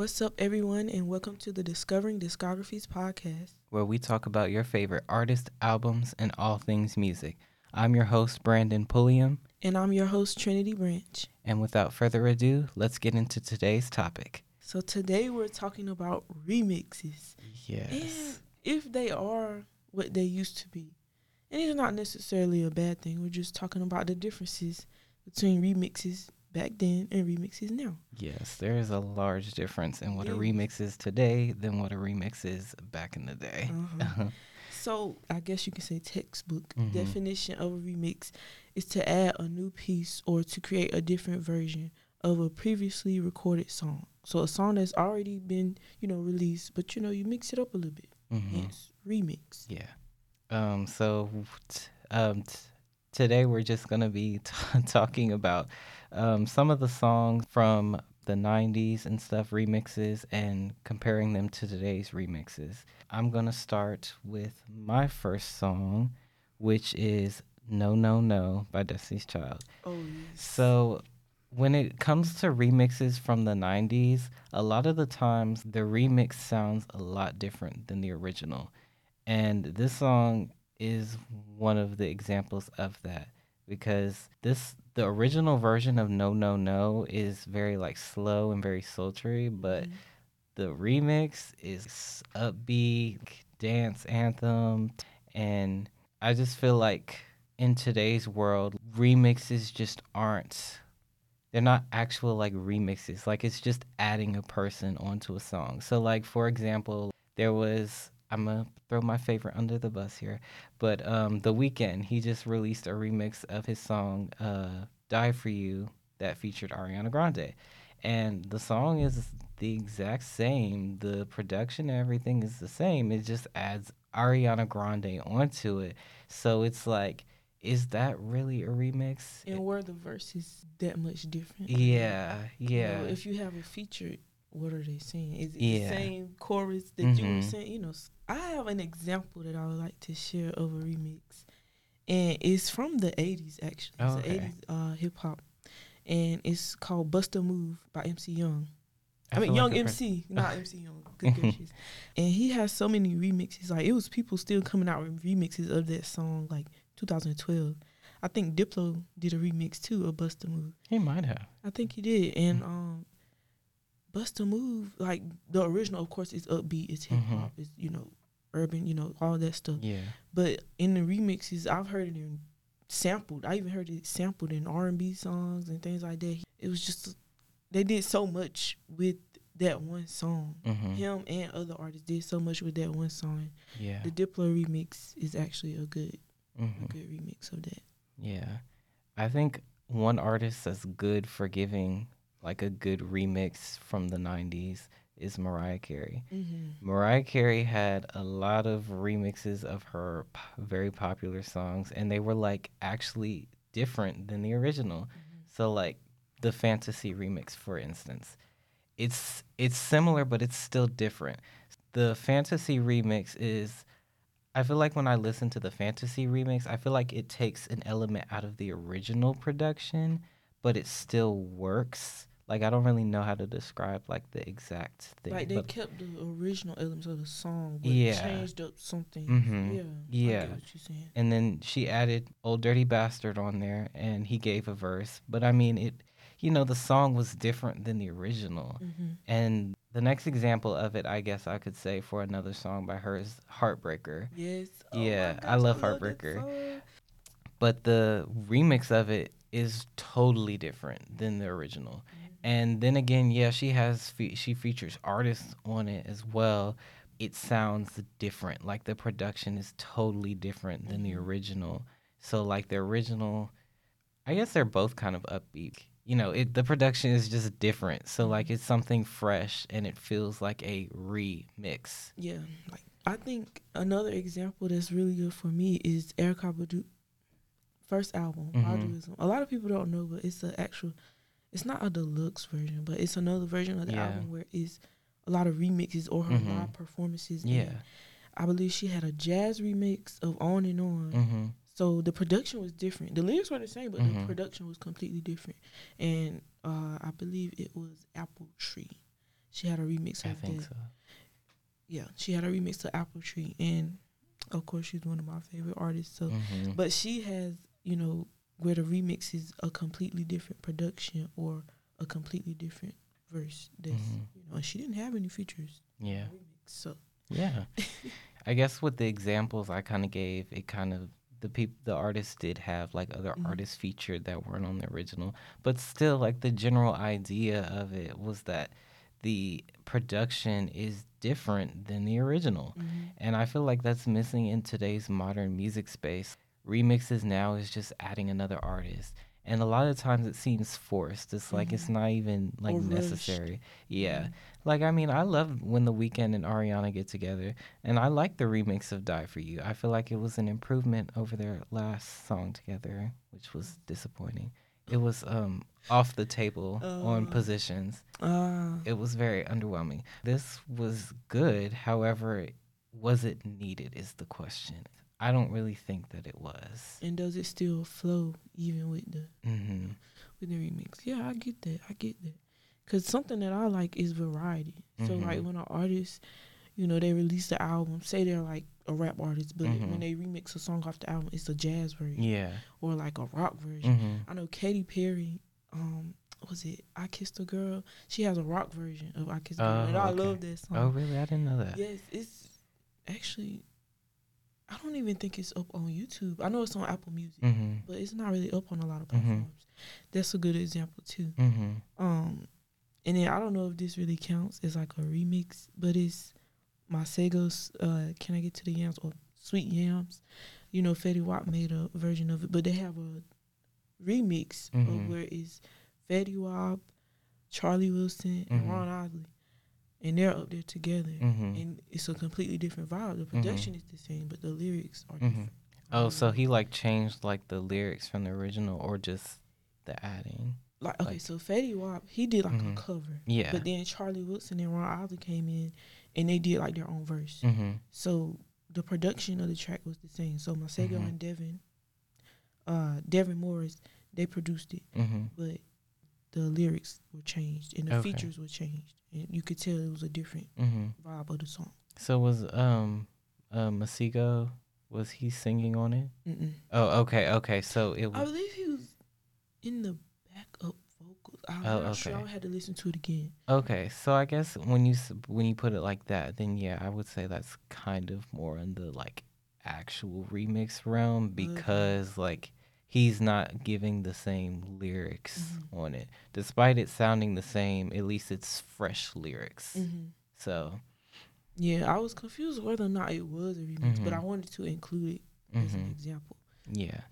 What's up, everyone, and welcome to the Discovering Discographies podcast, where we talk about your favorite artists, albums, and all things music. I'm your host, Brandon Pulliam. And I'm your host, Trinity Branch. And without further ado, let's get into today's topic. So, today we're talking about remixes. Yes. And if they are what they used to be. And it's not necessarily a bad thing. We're just talking about the differences between remixes back then and remixes now. Yes, there is a large difference in what a remix is today than what a remix is back in the day. Uh-huh. so I guess you can say textbook mm-hmm. definition of a remix is to add a new piece or to create a different version of a previously recorded song. So a song that's already been, you know, released, but you know, you mix it up a little bit. Mm-hmm. Hence, remix. Yeah. Um. So, t- um, t- today we're just gonna be t- talking about um, some of the songs from the 90s and stuff remixes and comparing them to today's remixes. I'm going to start with my first song, which is No No No by Destiny's Child. Oh, yes. So when it comes to remixes from the 90s, a lot of the times the remix sounds a lot different than the original. And this song is one of the examples of that because this the original version of No No No is very like slow and very sultry, but mm-hmm. the remix is upbeat dance anthem and I just feel like in today's world remixes just aren't they're not actual like remixes like it's just adding a person onto a song so like for example there was I'm gonna throw my favorite under the bus here, but um, the Weeknd he just released a remix of his song uh, "Die for You" that featured Ariana Grande, and the song is the exact same. The production and everything is the same. It just adds Ariana Grande onto it, so it's like. Is that really a remix? And were the verses that much different? Yeah, yeah. You know, if you have a feature, what are they saying? Is it yeah. the same chorus that mm-hmm. you were mm-hmm. saying? You know, I have an example that I would like to share of a remix, and it's from the '80s actually. Oh, it's okay. '80s uh, hip hop, and it's called "Bust a Move" by MC Young. I, I mean, Young like MC, not MC Young. Good gracious! And he has so many remixes. Like it was people still coming out with remixes of that song, like 2012. I think Diplo did a remix too of "Bust a Move." He might have. I think he did, and um, Bust a Move, like the original, of course, is upbeat, it's hip hop, mm-hmm. it's you know, urban, you know, all that stuff. Yeah. But in the remixes, I've heard it in sampled. I even heard it sampled in R and B songs and things like that. It was just they did so much with that one song. Mm-hmm. Him and other artists did so much with that one song. Yeah. The Diplo remix is actually a good, mm-hmm. a good remix of that. Yeah, I think one artist that's good for giving like a good remix from the 90s is Mariah Carey. Mm-hmm. Mariah Carey had a lot of remixes of her p- very popular songs, and they were like actually different than the original. Mm-hmm. So, like the Fantasy remix, for instance, it's it's similar, but it's still different. The Fantasy remix is. I feel like when I listen to the fantasy remix, I feel like it takes an element out of the original production, but it still works like I don't really know how to describe like the exact thing. Like they kept the original elements of the song, but yeah. changed up something. Mm-hmm. Yeah, yeah. And then she added "Ol' Dirty Bastard" on there, and he gave a verse. But I mean, it, you know, the song was different than the original. Mm-hmm. And the next example of it, I guess I could say for another song by her is "Heartbreaker." Yes. Oh yeah, gosh, I love I "Heartbreaker." but the remix of it is totally different than the original. Mm-hmm and then again, yeah, she has fe- she features artists on it as well. It sounds different. Like the production is totally different than the mm-hmm. original. So like the original, I guess they're both kind of upbeat. You know, it the production is just different. So like mm-hmm. it's something fresh and it feels like a remix. Yeah, like I think another example that's really good for me is Erykah Badu first album, mm-hmm. A lot of people don't know, but it's an actual it's not a deluxe version, but it's another version of the yeah. album where it's a lot of remixes or her mm-hmm. live performances. Yeah. I believe she had a jazz remix of On and On. Mm-hmm. So the production was different. The lyrics were the same, but mm-hmm. the production was completely different. And uh, I believe it was Apple Tree. She had a remix I of think that. so. Yeah, she had a remix to Apple Tree, and of course, she's one of my favorite artists. So, Mhm. but she has, you know, where the remix is a completely different production or a completely different verse. That's Mhm. you know, and she didn't have any features. Yeah. so Yeah. I guess with the examples I kind of gave, it kind of the people the artists did have like other Mhm. artists featured that weren't on the original, but still like the general idea of it was that the production is different than the original. mhm. And I feel like that's missing in today's modern music space. Remixes now is just adding another artist. And a lot of times it seems forced. It's like it's Mhm. not even like Or rushed. necessary. Yeah. Mhm. Like I mean, I love when the Weeknd and Ariana get together, and I like the remix of "Die for You." I feel like it was an improvement over their last song together, which was disappointing. It was um off the table on Uh. positions. Ah, It was very underwhelming. This was good, however, was it needed? Is the question. I don't really think that it was. and does it still flow even with the hmm with the remix? Yeah, I get that. I get that. Cause something that I like is variety. So Mhm. like when an artist, you know, they release the album, say they're like a rap artist, but Mhm. when they remix a song off the album, it's a jazz version Yeah. or like a rock version. hmm I know Katy Perry. Um, was it I Kissed a Girl? She has a rock version of I Kissed a Girl, and Oh, I okay. love that song. Oh, really? I didn't know that. Yes, it's actually. I don't even think it's up on YouTube. I know it's on Apple Music, hmm but it's not really up on a lot of Mhm. platforms. That's a good example too. hmm Um, and then I don't know if this really counts as like a remix, but it's Masego's uh, "Can I Get to the Yams" or "Sweet Yams." You know, Fetty Wap made a version of it, but they have a remix of where it's Fetty Wap, Charlie Wilson, and Mhm. Ron Isley, and they're up there together, hmm and it's a completely different vibe. The production is the same, but the lyrics are Mhm. different. Oh, so he like changed like the lyrics from the original, or just the adding? like okay, like- so Fetty Wap he did like a cover, Yeah. but then Charlie Wilson and Ron Isley came in, and they did like their own verse. hmm So the production of the track was the same. So Masego and Devin, uh, Devin Morris, they produced it, hmm but the lyrics were changed and the Okay. features were changed, and you could tell it was a different hmm vibe of the song. So was um uh Masego was he singing on it? Mm-mm. Oh, okay, okay. So it I believe he was in the backup vocals. I'm Oh, not sure. okay. I had to listen to it again. okay. So I guess when you when you put it like that, then yeah, I would say that's kind of more in the like actual remix realm because like he's not giving the same lyrics Mhm. on it, despite it sounding the same. At least it's fresh lyrics. hmm So Yeah, I was confused whether or not it was a remix, but Mhm. I wanted to include it as an mhm. example. Yeah.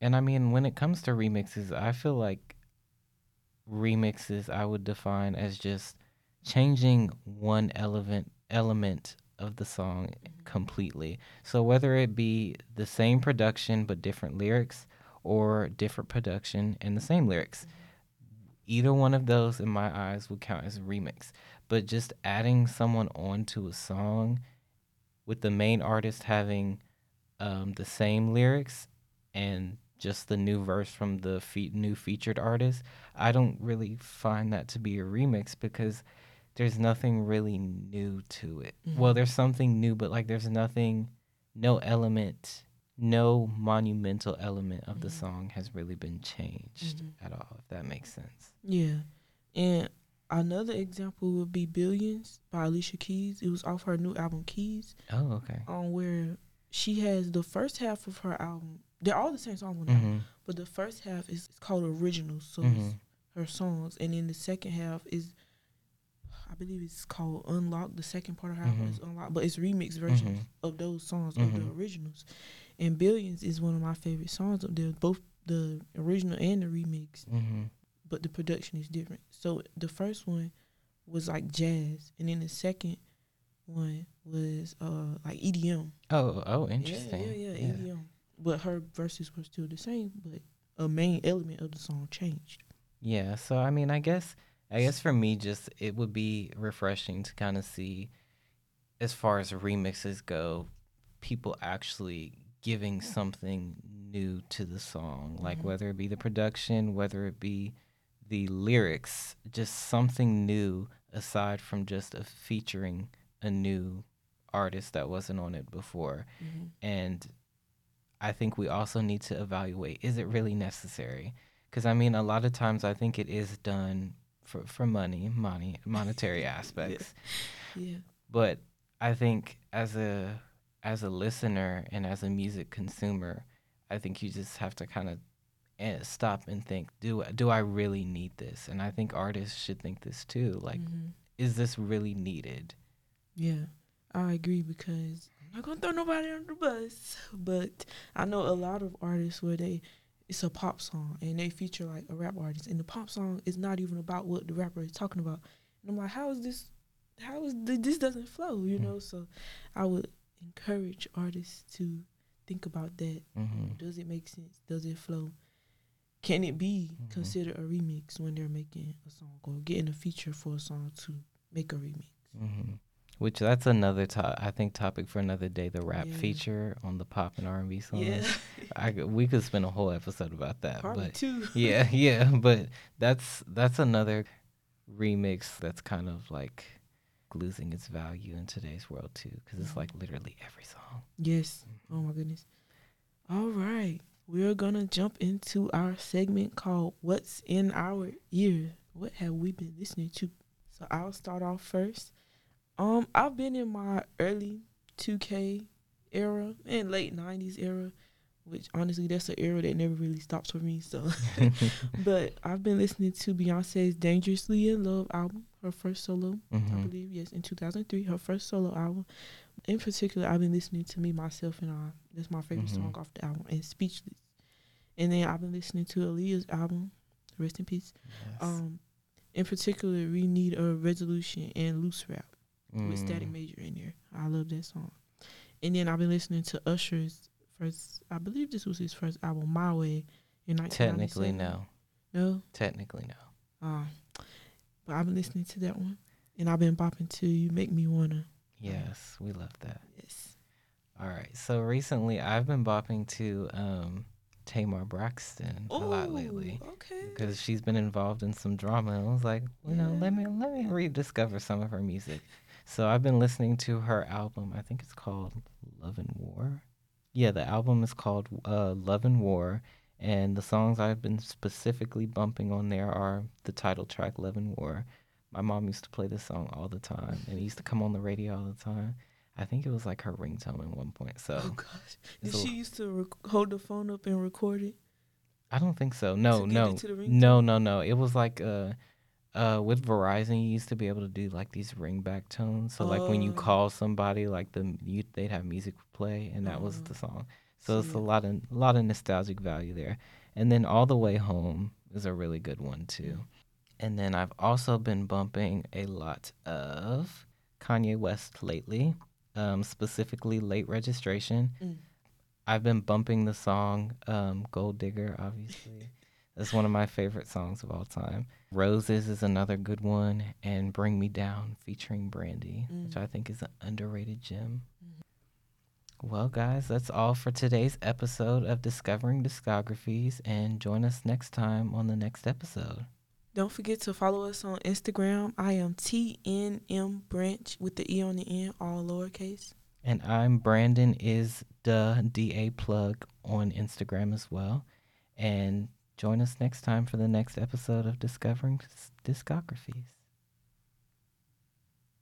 And I mean, when it comes to remixes, I feel like remixes I would define as just changing one element element of the song completely. So whether it be the same production but different lyrics or different production and the same lyrics. Either one of those in my eyes would count as a remix. But just adding someone onto a song with the main artist having um, the same lyrics and just the new verse from the fe- new featured artist, I don't really find that to be a remix because there's nothing really new to it. Well, Mhm. there's something new, but like there's nothing, no element, no monumental element of the Mhm. song has really been changed Mhm. at all, if that makes sense. Yeah. And another example would be Billions by Alicia Keys. It was off her new album Keys, Oh, okay. on where she has the first half of her album. They're all the same songs on the album, hmm but the first half is called Originals, so Mhm. it's her songs, and then the second half is, I believe it's called Unlock. The second part of her album is Unlock, but it's remix versions Mhm. of those songs of the Mhm. originals. And Billions is one of my favorite songs up there, both the original and the remix hmm but the production is different. So the first one was like jazz, and then the second one was uh like EDM. Oh, oh, interesting. Yeah, yeah, yeah, EDM. But her verses were still the same, but a main element of the song changed. Yeah, so I mean, I guess I guess for me just it would be refreshing to kind of see as far as remixes go, people actually giving something new to the song, like Mhm. whether it be the production, whether it be the lyrics, just something new aside from just a featuring a new artist that wasn't on it before. Mm-hmm. And I think we also need to evaluate is it really necessary? Because I mean, a lot of times I think it is done for, for money, money, monetary aspects. yeah. yeah. But I think as a as a listener and as a music consumer, I think you just have to kind of eh, stop and think do do I really need this? And I think artists should think this too. Like, mm-hmm. is this really needed? Yeah, I agree because I'm not gonna throw nobody under the bus, but I know a lot of artists where they it's a pop song and they feature like a rap artist, and the pop song is not even about what the rapper is talking about. And I'm like, how is this? How is th- this doesn't flow? You mm-hmm. know, so I would encourage artists to think about that. Mm-hmm. Does it make sense? Does it flow? Can it be mm-hmm. considered a remix when they're making a song or getting a feature for a song to make a remix? Which that's another to- I think topic for another day. The rap yeah. feature on the pop and R and B songs. Yeah, I we could spend a whole episode about that. Probably but too. yeah, yeah, but that's that's another remix that's kind of like losing its value in today's world too, because it's like literally every song. Yes. Mm-hmm. Oh my goodness. All right, we're gonna jump into our segment called "What's in Our Ear." What have we been listening to? So I'll start off first. Um, I've been in my early 2K era and late 90s era, which honestly that's an era that never really stops for me. So, but I've been listening to Beyonce's "Dangerously in Love" album, her first solo, mm-hmm. I believe, yes, in 2003, her first solo album. In particular, I've been listening to "Me, Myself, and I." That's my favorite mm-hmm. song off the album, and "Speechless." And then I've been listening to Aaliyah's album, "Rest in Peace." Yes. Um, in particular, "We Need a Resolution" and "Loose Rap." Mm. with Static Major in there. I love that song. And then I've been listening to Usher's first. I believe this was his first album, My Way, in 1997. Technically, no. No. Technically, no. Uh, but I've been listening to that one, and I've been bopping to "You Make Me Wanna." Yes, we love that. Yes. All right. So recently, I've been bopping to um, Tamar Braxton Ooh, a lot lately. Okay. Because she's been involved in some drama, and I was like, you yeah. know, let me let me rediscover some of her music. So I've been listening to her album. I think it's called Love and War. Yeah, the album is called uh, Love and War, and the songs I've been specifically bumping on there are the title track Love and War. My mom used to play this song all the time, and it used to come on the radio all the time. I think it was like her ringtone at one point. So, oh gosh, and she used to rec- hold the phone up and record it. I don't think so. No, no, no, no, no. It was like uh, uh, with Verizon, you used to be able to do like these ringback tones. So like when you oh. call somebody, like the you, they'd have music play, and that was the oh. song. So it's a lot of a lot of nostalgic value there. And then All the Way Home is a really good one too. And then I've also been bumping a lot of Kanye West lately, um, specifically Late Registration. Mm. I've been bumping the song um, Gold Digger, obviously. That's one of my favorite songs of all time. Roses is another good one, and Bring Me Down featuring Brandy, mm. which I think is an underrated gem. Mm. Well, guys, that's all for today's episode of Discovering Discographies, and join us next time on the next episode. Don't forget to follow us on Instagram. I am TNM Branch with the E on the end, all lowercase. And I'm Brandon is the DA plug on Instagram as well. And Join us next time for the next episode of Discovering Discographies.